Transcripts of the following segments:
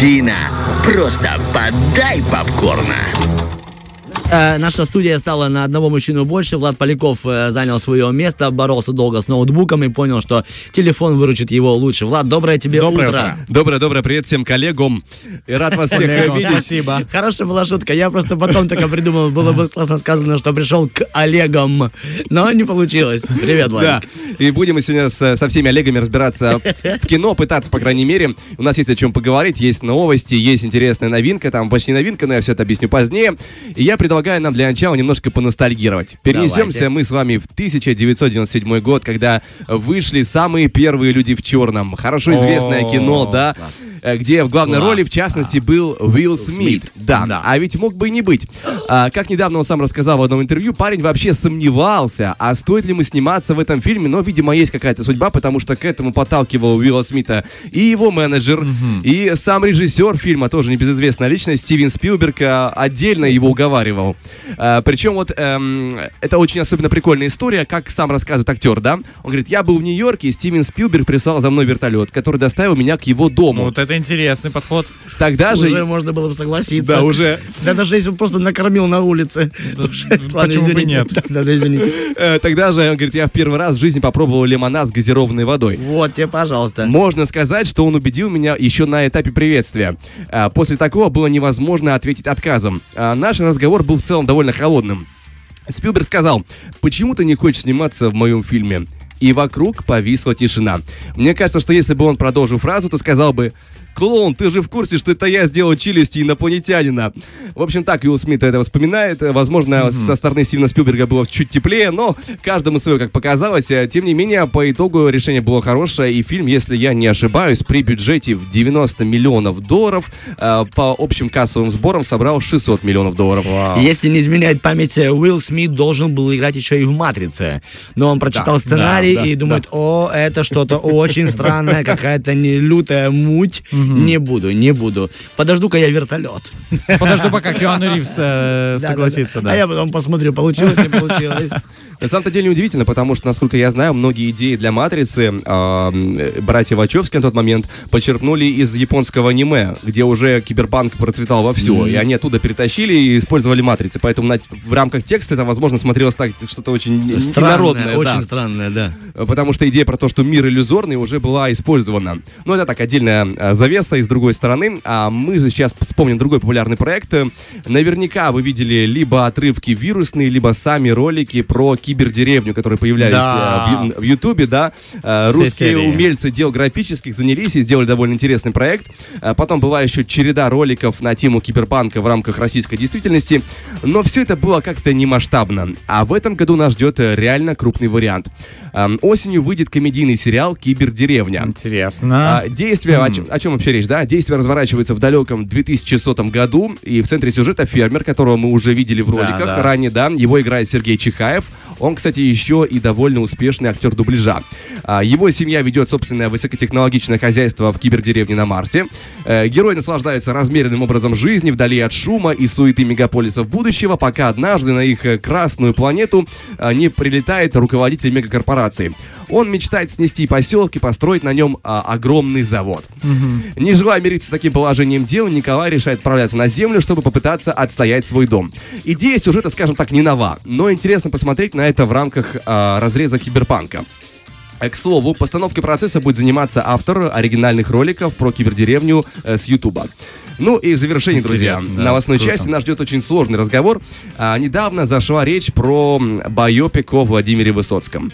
Тина, просто подай попкорна. Э, наша студия стала на одного мужчину больше. Влад Поляков э, занял свое место, боролся долго с ноутбуком и понял, что телефон выручит его лучше. Влад, доброе тебе Доброе утро. утро. Доброе, доброе. Привет всем коллегам. И рад вас всех видеть. Спасибо. Хорошая была шутка. Я просто потом только придумал, было бы классно сказано, что пришел к Олегам. Но не получилось. Привет, Влад. Да, и будем мы сегодня со всеми Олегами разбираться в кино, пытаться, по крайней мере. У нас есть о чем поговорить, есть новости, есть интересная новинка, там почти новинка, но я все это объясню позднее. И я предлагаю нам для начала немножко поностальгировать. Перенесемся Давайте. мы с вами в 1997 год, когда вышли самые первые люди в черном. Хорошо известное О, кино, да, э, где в главной Класс. роли, в частности, был Уилл Смит. Да, Да. а ведь мог бы и не быть. А, как недавно он сам рассказал в одном интервью, парень вообще сомневался, а стоит ли ему сниматься в этом фильме, но, видимо, есть какая-то судьба, потому что к этому подталкивал Уилла Смита и его менеджер, и сам режиссер фильма, тоже небезызвестная личность, Стивен Спилберг, а, отдельно его уговаривал. А, причем вот эм, это очень особенно прикольная история, как сам рассказывает актер, да? Он говорит, я был в Нью-Йорке, и Стивен Спилберг прислал за мной вертолет, который доставил меня к его дому. Вот это интересный подход. Тогда же... Уже можно было бы согласиться. Да, уже. Да, даже если он просто накормил на улице. Уже, ладно, почему бы извините. нет? Да, да, да, извините. Э, Тогда же, он говорит, я в первый раз в жизни попробовал лимонад с газированной водой. Вот тебе, пожалуйста. Можно сказать, что он убедил меня еще на этапе приветствия. А, После такого было невозможно ответить отказом. А, Наш разговор был в целом довольно холодным. Спилберг сказал, почему ты не хочешь сниматься в моем фильме? И вокруг повисла тишина. Мне кажется, что если бы он продолжил фразу, то сказал бы, Клоун, ты же в курсе, что это я сделал челюсти инопланетянина. В общем, так Уилл Смит это вспоминает. Возможно, со стороны Стивена Спилберга было чуть теплее, но каждому свое, как показалось. Э, Тем не менее, по итогу решение было хорошее, и фильм, если я не ошибаюсь, при бюджете в 90 миллионов долларов э, по общим кассовым сборам собрал 600 миллионов долларов. Если не изменяет память, э, Уилл Смит должен был играть еще и в «Матрице». Но он прочитал сценарий да, и да, думает, о, это что-то очень странное, какая-то не лютая муть. Не буду, не буду. Подожду-ка я вертолет. Подожду, пока Киану Ривз э, Да, согласится, А да. я потом посмотрю, получилось, не получилось. На самом-то деле удивительно, потому что, насколько я знаю, многие идеи для «Матрицы» а, э, братья Вачовски на тот момент почерпнули из японского аниме, где уже киберпанк процветал вовсю, и они оттуда перетащили и использовали «Матрицы», поэтому на- в рамках текста это, возможно, смотрелось так, что-то очень. Странное, очень да. странное, да. Потому что идея про то, что мир иллюзорный, уже была использована. Но это так, отдельная э, завеса и с другой стороны. А мы сейчас вспомним другой популярный проект. Наверняка вы видели либо отрывки вирусные, либо сами ролики про кибердеревню, которые появлялись Да. э, в Ютубе, да. Э, Все Русские серии. умельцы дел графических занялись и сделали довольно интересный проект. Э, Потом была еще череда роликов на тему киберпанка в рамках российской действительности. Но все это было как-то не масштабно. А в этом году нас ждет реально крупный вариант. Эм, Осенью выйдет комедийный сериал «Кибердеревня». Интересно. А, действие, о, чем, о чем вообще речь, да? Действие разворачивается в далеком 2100 году, и в центре сюжета фермер, которого мы уже видели в роликах да. ранее, да, его играет Сергей Чихаев. Он, кстати, еще и довольно успешный актер дубляжа. А, его семья ведет собственное высокотехнологичное хозяйство в кибердеревне на Марсе. Э, герой наслаждается размеренным образом жизни вдали от шума и суеты мегаполисов будущего, пока однажды на их э, красную планету э, не прилетает руководитель мегакорпорации. Он мечтает снести поселок и построить на нем а, огромный завод. Не желая мириться с таким положением дел, Николай решает отправляться на Землю, чтобы попытаться отстоять свой дом. Идея сюжета, скажем так, не нова, но интересно посмотреть на это в рамках а, разреза киберпанка. К слову, постановкой процесса будет заниматься автор оригинальных роликов про кибердеревню э, с Ютуба. Ну и в завершении, друзья, да, новостной круто. части нас ждет очень сложный разговор. А, недавно зашла речь про байопик о Владимире Высоцком.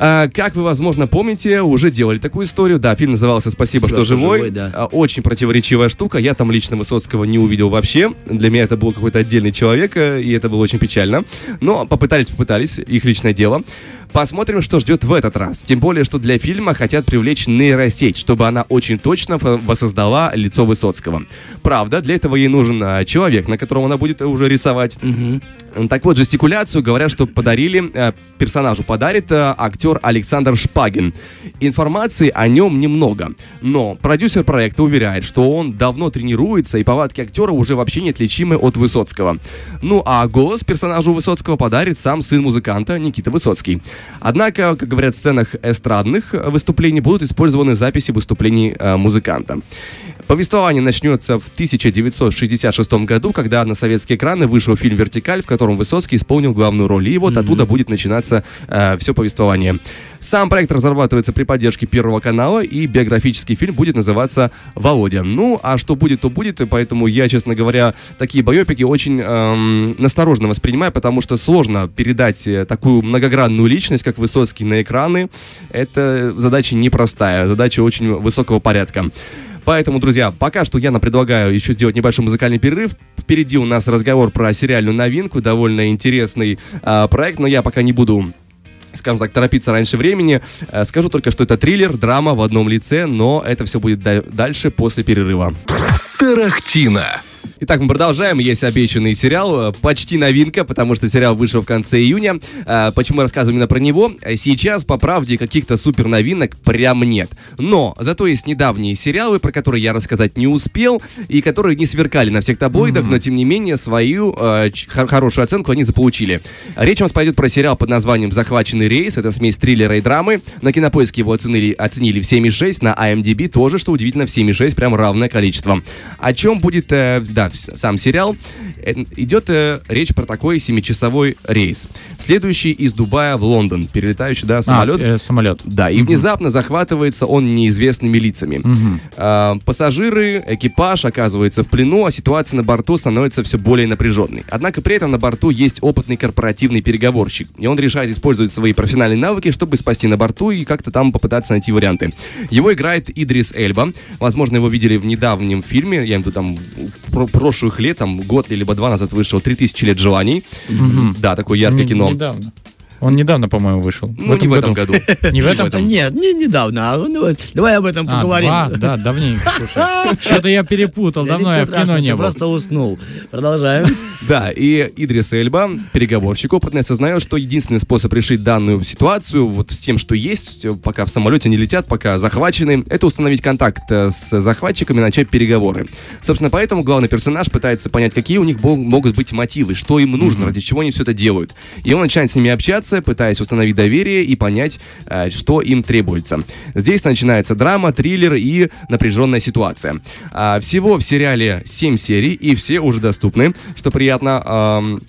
А, как вы, возможно, помните, уже делали такую историю. Да, фильм назывался «Спасибо, «Спасибо, что что живой». живой», да. А, Очень противоречивая штука. Я там лично Высоцкого не увидел вообще. Для меня это был какой-то отдельный человек, э, и это было очень печально. Но попытались, попытались, их личное дело. Посмотрим, что ждет в этот раз. Тем более, что для фильма хотят привлечь нейросеть, чтобы она очень точно воссоздала лицо Высоцкого. Правда, для этого ей нужен а, человек, на котором она будет уже рисовать. Так вот, жестикуляцию говорят, что подарили, э, персонажу подарит э, актер Александр Шпагин. Информации о нем немного, но продюсер проекта уверяет, что он давно тренируется и повадки актера уже вообще неотличимы от Высоцкого. Ну а голос персонажу Высоцкого подарит сам сын музыканта Никита Высоцкий. Однако, как говорят, в сценах эстрадных э, выступлений будут использованы записи выступлений э, музыканта. Повествование начнется в 1966 году, когда на советские экраны вышел фильм «Вертикаль», в котором Высоцкий исполнил главную роль. И вот оттуда будет начинаться э, все повествование. Сам проект разрабатывается при поддержке Первого канала, и биографический фильм будет называться «Володя». Ну, а что будет, то будет, поэтому я, честно говоря, такие байопики очень эм, насторожно воспринимаю, потому что сложно передать э, такую многогранную личность, как Высоцкий, на экраны. Это задача непростая, задача очень высокого порядка. Поэтому, друзья, пока что я нам предлагаю еще сделать небольшой музыкальный перерыв. Впереди у нас разговор про сериальную новинку, довольно интересный э, проект, но я пока не буду скажем так, торопиться раньше времени. Э, скажу только, что это триллер, драма в одном лице, но это все будет да- дальше, после перерыва. Тарахтина. Итак, мы продолжаем. Есть обещанный сериал. э, Почти новинка, потому что сериал вышел в конце июня. Э, Почему я рассказываю именно про него? Сейчас, по правде, каких-то супер новинок прям нет. Но зато есть недавние сериалы, про которые я рассказать не успел, и которые не сверкали на всех таблоидах, но тем не менее свою э, хорошую оценку они заполучили. Речь у нас пойдет про сериал под названием «Захваченный рейс». Это смесь триллера и драмы. На кинопоиске его оценили, оценили в 7,6, на IMDb тоже, что удивительно, в 7,6, прям равное количество. О чем будет, э, да, сам сериал? Э, Идет э, речь про такой 7-часовой рейс. Следующий из Дубая в Лондон. Перелетающий, да, самолет. А, э, самолет. Да, и внезапно захватывается он неизвестными лицами. А, пассажиры, экипаж оказывается в плену, а ситуация на борту становится все более напряженной. Однако при этом на борту есть опытный корпоративный переговорщик, и он решает использовать свои профессиональные навыки, чтобы спасти на борту и как-то там попытаться найти варианты. Его играет Идрис Эльба. Возможно, его видели в недавнем фильме, я имею в виду там прошлых лет, там год либо два назад вышел «3000 лет желаний». Да, такое яркое Не- кино. Недавно. Он недавно, по-моему, вышел. Ну, не в этом году. Не в этом? Нет, не недавно. а, ну, давай об этом А, поговорим. Да, давненько, слушай. Что-то я перепутал, Да давно я в кино не был. просто уснул. Продолжаем. Да, и Идрис Эльба, переговорщик опытный, осознает, что единственный способ решить данную ситуацию вот с тем, что есть, пока в самолете не летят, пока захвачены, это установить контакт э, с захватчиками и начать переговоры. Собственно, поэтому главный персонаж пытается понять, какие у них могут быть мотивы, что им нужно, ради чего они все это делают. И он начинает с ними общаться, пытаясь установить доверие и понять, э, что им требуется. Здесь начинается драма, триллер и напряженная ситуация. А, всего в сериале 7 серий, и все уже доступны, что приятно.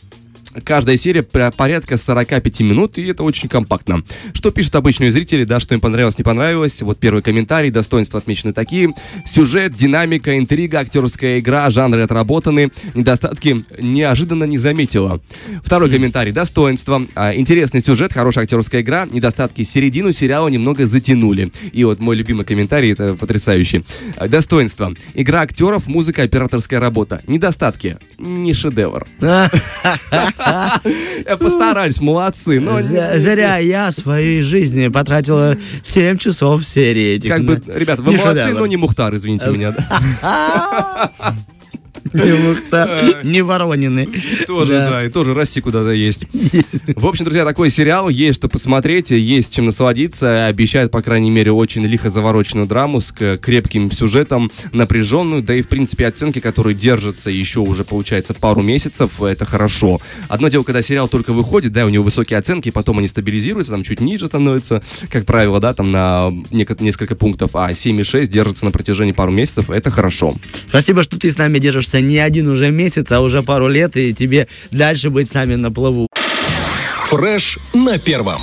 Каждая серия порядка 45 минут, и это очень компактно. Что пишут обычные зрители, да, что им понравилось, не понравилось. Вот первый комментарий, достоинства отмечены такие. Сюжет, динамика, интрига, актерская игра, жанры отработаны, недостатки неожиданно не заметила. Второй комментарий, достоинства. А, интересный сюжет, хорошая актерская игра, недостатки середину сериала немного затянули. И вот мой любимый комментарий, это потрясающий. А, Достоинства. Игра актеров, музыка, операторская работа. Недостатки. Не шедевр. Э, Постарались, молодцы. Но Зря я своей жизни потратила 7 часов серии этих. как бы, ребята, вы молодцы, но не Мухтар, извините меня. Не Мухтар, не Воронины. Тоже, Да. и тоже расти куда-то есть. В общем, друзья, такой сериал, есть что посмотреть, есть чем насладиться. Обещает, по крайней мере, очень лихо завороченную драму с крепким сюжетом, напряженную, да и, в принципе, оценки, которые держатся еще уже, получается, пару месяцев, это хорошо. Одно дело, когда сериал только выходит, да, у него высокие оценки, потом они стабилизируются, там чуть ниже становятся, как правило, да, там на несколько пунктов, а 7,6 держатся на протяжении пару месяцев, это хорошо. Спасибо, что ты с нами держишься не один уже месяц, а уже пару лет, и тебе дальше быть с нами на плаву. Фреш на первом.